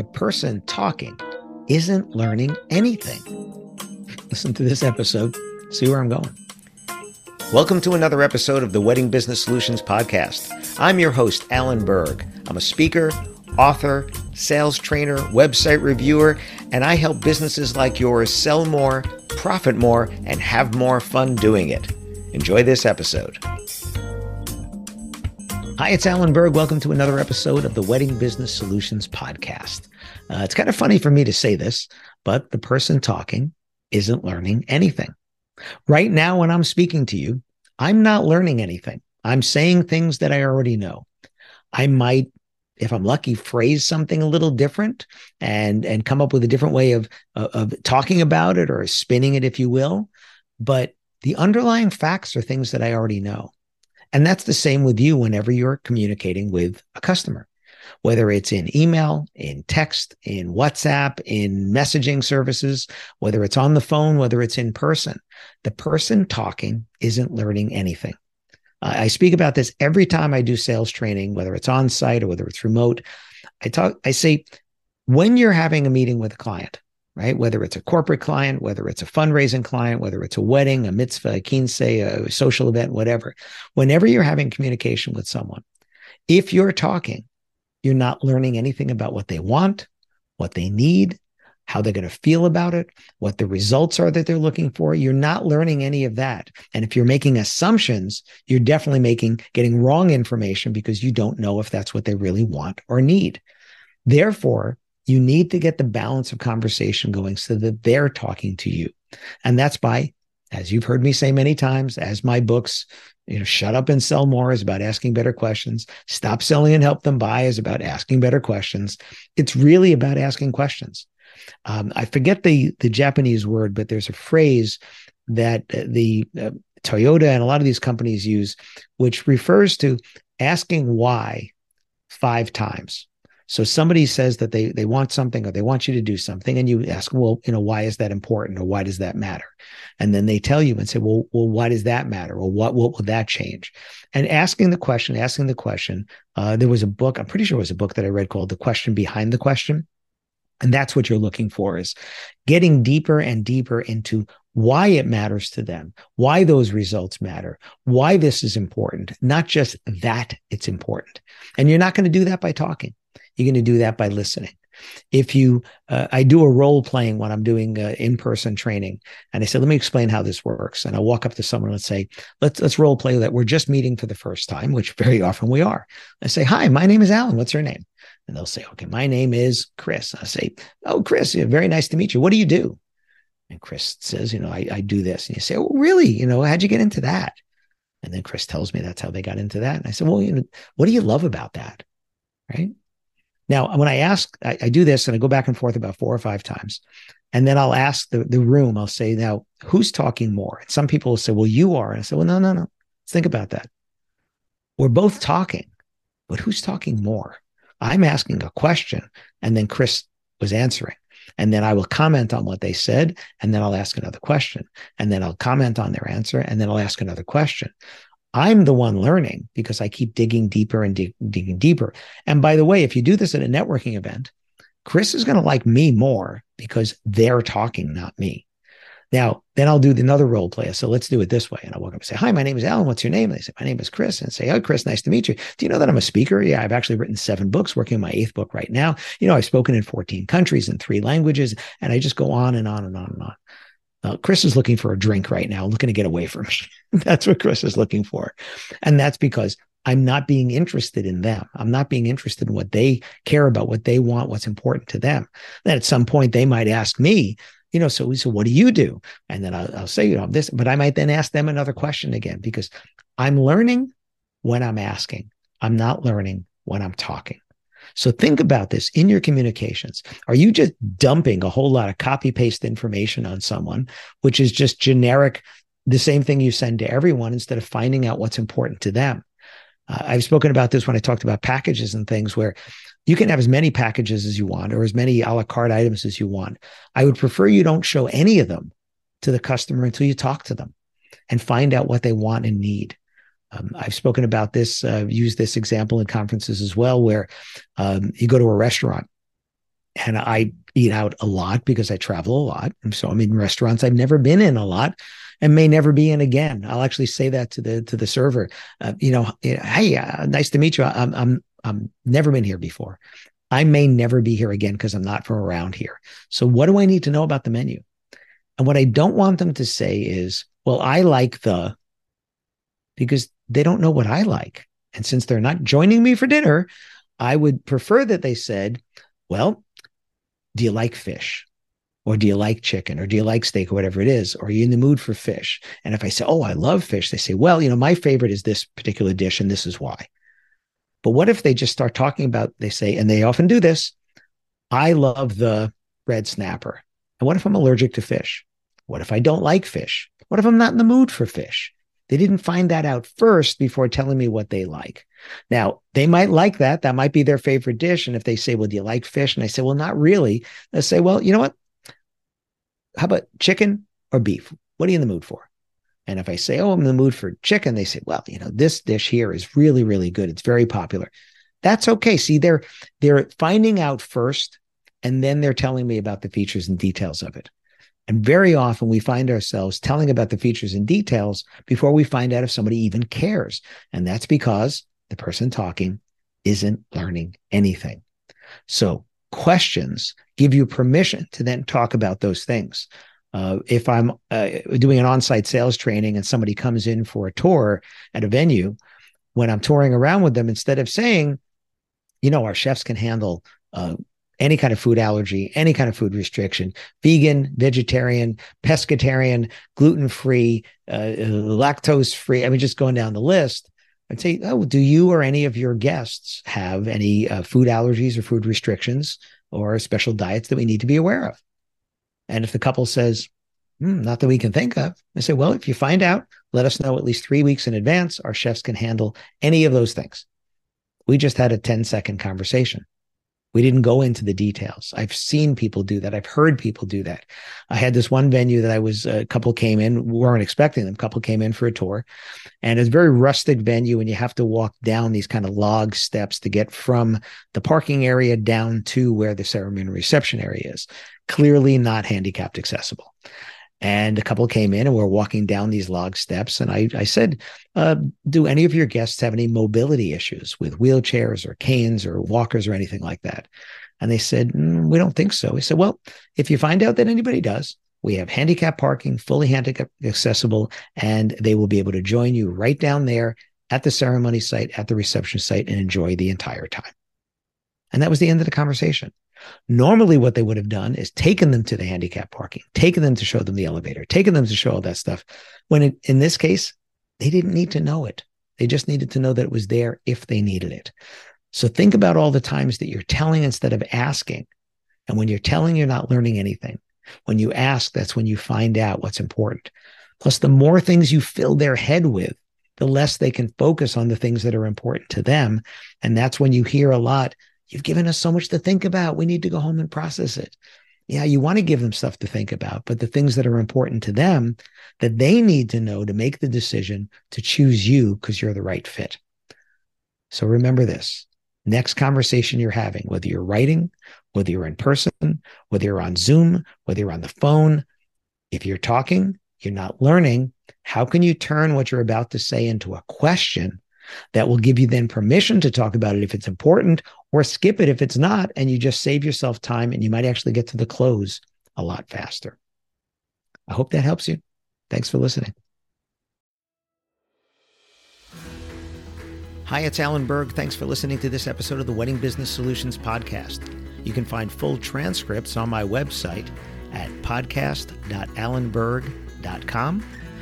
The person talking isn't learning anything. Listen to this episode, see where I'm going. Welcome to another episode of the Wedding Business Solutions Podcast. I'm your host, Alan Berg. I'm a speaker, author, sales trainer, website reviewer, and I help businesses like yours sell more, profit more, and have more fun doing it. Enjoy this episode. Hi, it's Alan Berg. Welcome to another episode of the Wedding Business Solutions Podcast. Uh, it's kind of funny for me to say this, but the person talking isn't learning anything. Right now, when I'm speaking to you, I'm not learning anything. I'm saying things that I already know. I might, if I'm lucky, phrase something a little different and and come up with a different way of of talking about it or spinning it, if you will. But the underlying facts are things that I already know. And that's the same with you whenever you're communicating with a customer whether it's in email, in text, in WhatsApp, in messaging services, whether it's on the phone, whether it's in person. The person talking isn't learning anything. I speak about this every time I do sales training, whether it's on site or whether it's remote. I talk, I say, when you're having a meeting with a client, right? Whether it's a corporate client, whether it's a fundraising client, whether it's a wedding, a mitzvah, a quince, a social event, whatever, whenever you're having communication with someone, if you're talking, you're not learning anything about what they want, what they need, how they're going to feel about it, what the results are that they're looking for. You're not learning any of that. And if you're making assumptions, you're definitely making getting wrong information because you don't know if that's what they really want or need. Therefore, you need to get the balance of conversation going so that they're talking to you. And that's by, as you've heard me say many times, as my books you know, shut up and sell more is about asking better questions. Stop selling and help them buy is about asking better questions. It's really about asking questions. Um, I forget the the Japanese word, but there's a phrase that the uh, Toyota and a lot of these companies use, which refers to asking why five times. So somebody says that they they want something or they want you to do something, and you ask, well, you know, why is that important or why does that matter? And then they tell you and say, well, well, why does that matter? Or what what will that change? And asking the question, asking the question. Uh, there was a book, I'm pretty sure it was a book that I read called "The Question Behind the Question." And that's what you're looking for is getting deeper and deeper into why it matters to them, why those results matter, why this is important, not just that it's important. And you're not going to do that by talking. You're going to do that by listening. If you, uh, I do a role playing when I'm doing uh, in person training, and I say, let me explain how this works. And I walk up to someone and say, let's let's role play that we're just meeting for the first time, which very often we are. I say, hi, my name is Alan. What's your name? And they'll say, okay, my name is Chris. I say, oh, Chris, very nice to meet you. What do you do? And Chris says, you know, I, I do this. And you say, oh, really? You know, how'd you get into that? And then Chris tells me that's how they got into that. And I said, well, you know, what do you love about that? Right. Now, when I ask, I, I, do this and I go back and forth about four or five times. And then I'll ask the, the room, I'll say, now, who's talking more? And some people will say, well, you are. And I say, well, no, no, no. Let's think about that. We're both talking, but who's talking more? I'm asking a question, and then Chris was answering. And then I will comment on what they said, and then I'll ask another question. And then I'll comment on their answer, and then I'll ask another question. I'm the one learning because I keep digging deeper and dig- digging deeper. And by the way, if you do this at a networking event, Chris is going to like me more because they're talking, not me. Now, then I'll do another role play. So let's do it this way. And I'll walk up and say, Hi, my name is Alan. What's your name? And they say, My name is Chris. And I say, Oh, Chris, nice to meet you. Do you know that I'm a speaker? Yeah, I've actually written seven books, working on my eighth book right now. You know, I've spoken in 14 countries in three languages, and I just go on and on and on and on. Uh, Chris is looking for a drink right now, looking to get away from me. that's what Chris is looking for. And that's because I'm not being interested in them. I'm not being interested in what they care about, what they want, what's important to them. Then at some point they might ask me, you know, so, so what do you do? And then I'll, I'll say, you know, this, but I might then ask them another question again because I'm learning when I'm asking. I'm not learning when I'm talking. So think about this in your communications. Are you just dumping a whole lot of copy paste information on someone, which is just generic, the same thing you send to everyone instead of finding out what's important to them? Uh, I've spoken about this when I talked about packages and things where you can have as many packages as you want or as many a la carte items as you want. I would prefer you don't show any of them to the customer until you talk to them and find out what they want and need. Um, I've spoken about this, uh, used this example in conferences as well, where um, you go to a restaurant and I eat out a lot because I travel a lot. And so I'm in restaurants I've never been in a lot and may never be in again. I'll actually say that to the to the server. Uh, you know, hey, uh, nice to meet you. I'm I'm I'm never been here before. I may never be here again because I'm not from around here. So what do I need to know about the menu? And what I don't want them to say is, well, I like the because they don't know what I like. And since they're not joining me for dinner, I would prefer that they said, well, do you like fish? Or do you like chicken? Or do you like steak or whatever it is? Or are you in the mood for fish? And if I say, oh, I love fish, they say, well, you know, my favorite is this particular dish and this is why. But what if they just start talking about, they say, and they often do this, I love the red snapper. And what if I'm allergic to fish? What if I don't like fish? What if I'm not in the mood for fish? They didn't find that out first before telling me what they like. Now, they might like that. That might be their favorite dish. And if they say, Well, do you like fish? And I say, Well, not really. They say, Well, you know what? How about chicken or beef? What are you in the mood for? And if I say, Oh, I'm in the mood for chicken, they say, Well, you know, this dish here is really, really good. It's very popular. That's okay. See, they're they're finding out first, and then they're telling me about the features and details of it. And very often we find ourselves telling about the features and details before we find out if somebody even cares. And that's because the person talking isn't learning anything. So questions give you permission to then talk about those things. Uh, if I'm uh, doing an on-site sales training and somebody comes in for a tour at a venue, when I'm touring around with them, instead of saying, you know, our chefs can handle uh, any kind of food allergy, any kind of food restriction, vegan, vegetarian, pescatarian, gluten free, uh, lactose free. I mean, just going down the list. I'd say, oh, do you or any of your guests have any uh, food allergies or food restrictions or special diets that we need to be aware of? And if the couple says, mm, not that we can think of, I say, well, if you find out, let us know at least three weeks in advance. Our chefs can handle any of those things. We just had a 10 second conversation. We didn't go into the details. I've seen people do that. I've heard people do that. I had this one venue that I was, a couple came in, weren't expecting them. A couple came in for a tour and it's a very rustic venue and you have to walk down these kind of log steps to get from the parking area down to where the ceremony reception area is. Clearly not handicapped accessible and a couple came in and we're walking down these log steps. And i, I said uh, do any of your guests have any mobility issues with wheelchairs or canes or walkers or anything like that? And they said mm, we don't think so. We said well if you find out that anybody does we have handicap parking fully handicap accessible and they will be able to join you right down there at the ceremony site at the reception site and enjoy the entire time. And that was the end of the conversation Normally, what they would have done is taken them to the handicap parking, taken them to show them the elevator, taken them to show all that stuff. When it, in this case, they didn't need to know it. They just needed to know that it was there if they needed it. So think about all the times that you're telling instead of asking. And when you're telling, you're not learning anything. When you ask, that's when you find out what's important. Plus, the more things you fill their head with, the less they can focus on the things that are important to them. And that's when you hear a lot You've given us so much to think about. We need to go home and process it. Yeah, you want to give them stuff to think about, but the things that are important to them that they need to know to make the decision to choose you because you're the right fit. So remember this next conversation you're having, whether you're writing, whether you're in person, whether you're on Zoom, whether you're on the phone, If you're talking, you're not learning. How can you turn what you're about to say into a question that will give you then permission to talk about it if it's important or skip it if it's not? And you just save yourself time and you might actually get to the close a lot faster. I hope that helps you. Thanks for listening. Hi, it's Alan Berg. Thanks for listening to this episode of the Wedding Business Solutions Podcast. You can find full transcripts on my website at podcast.alanberg.com.